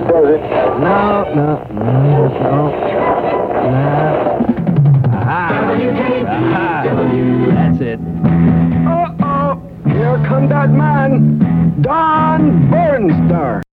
it does it. No, no, no, no. Nah. Aha. Aha. That's it. Uh-oh. Here come that man. Don Bernstein.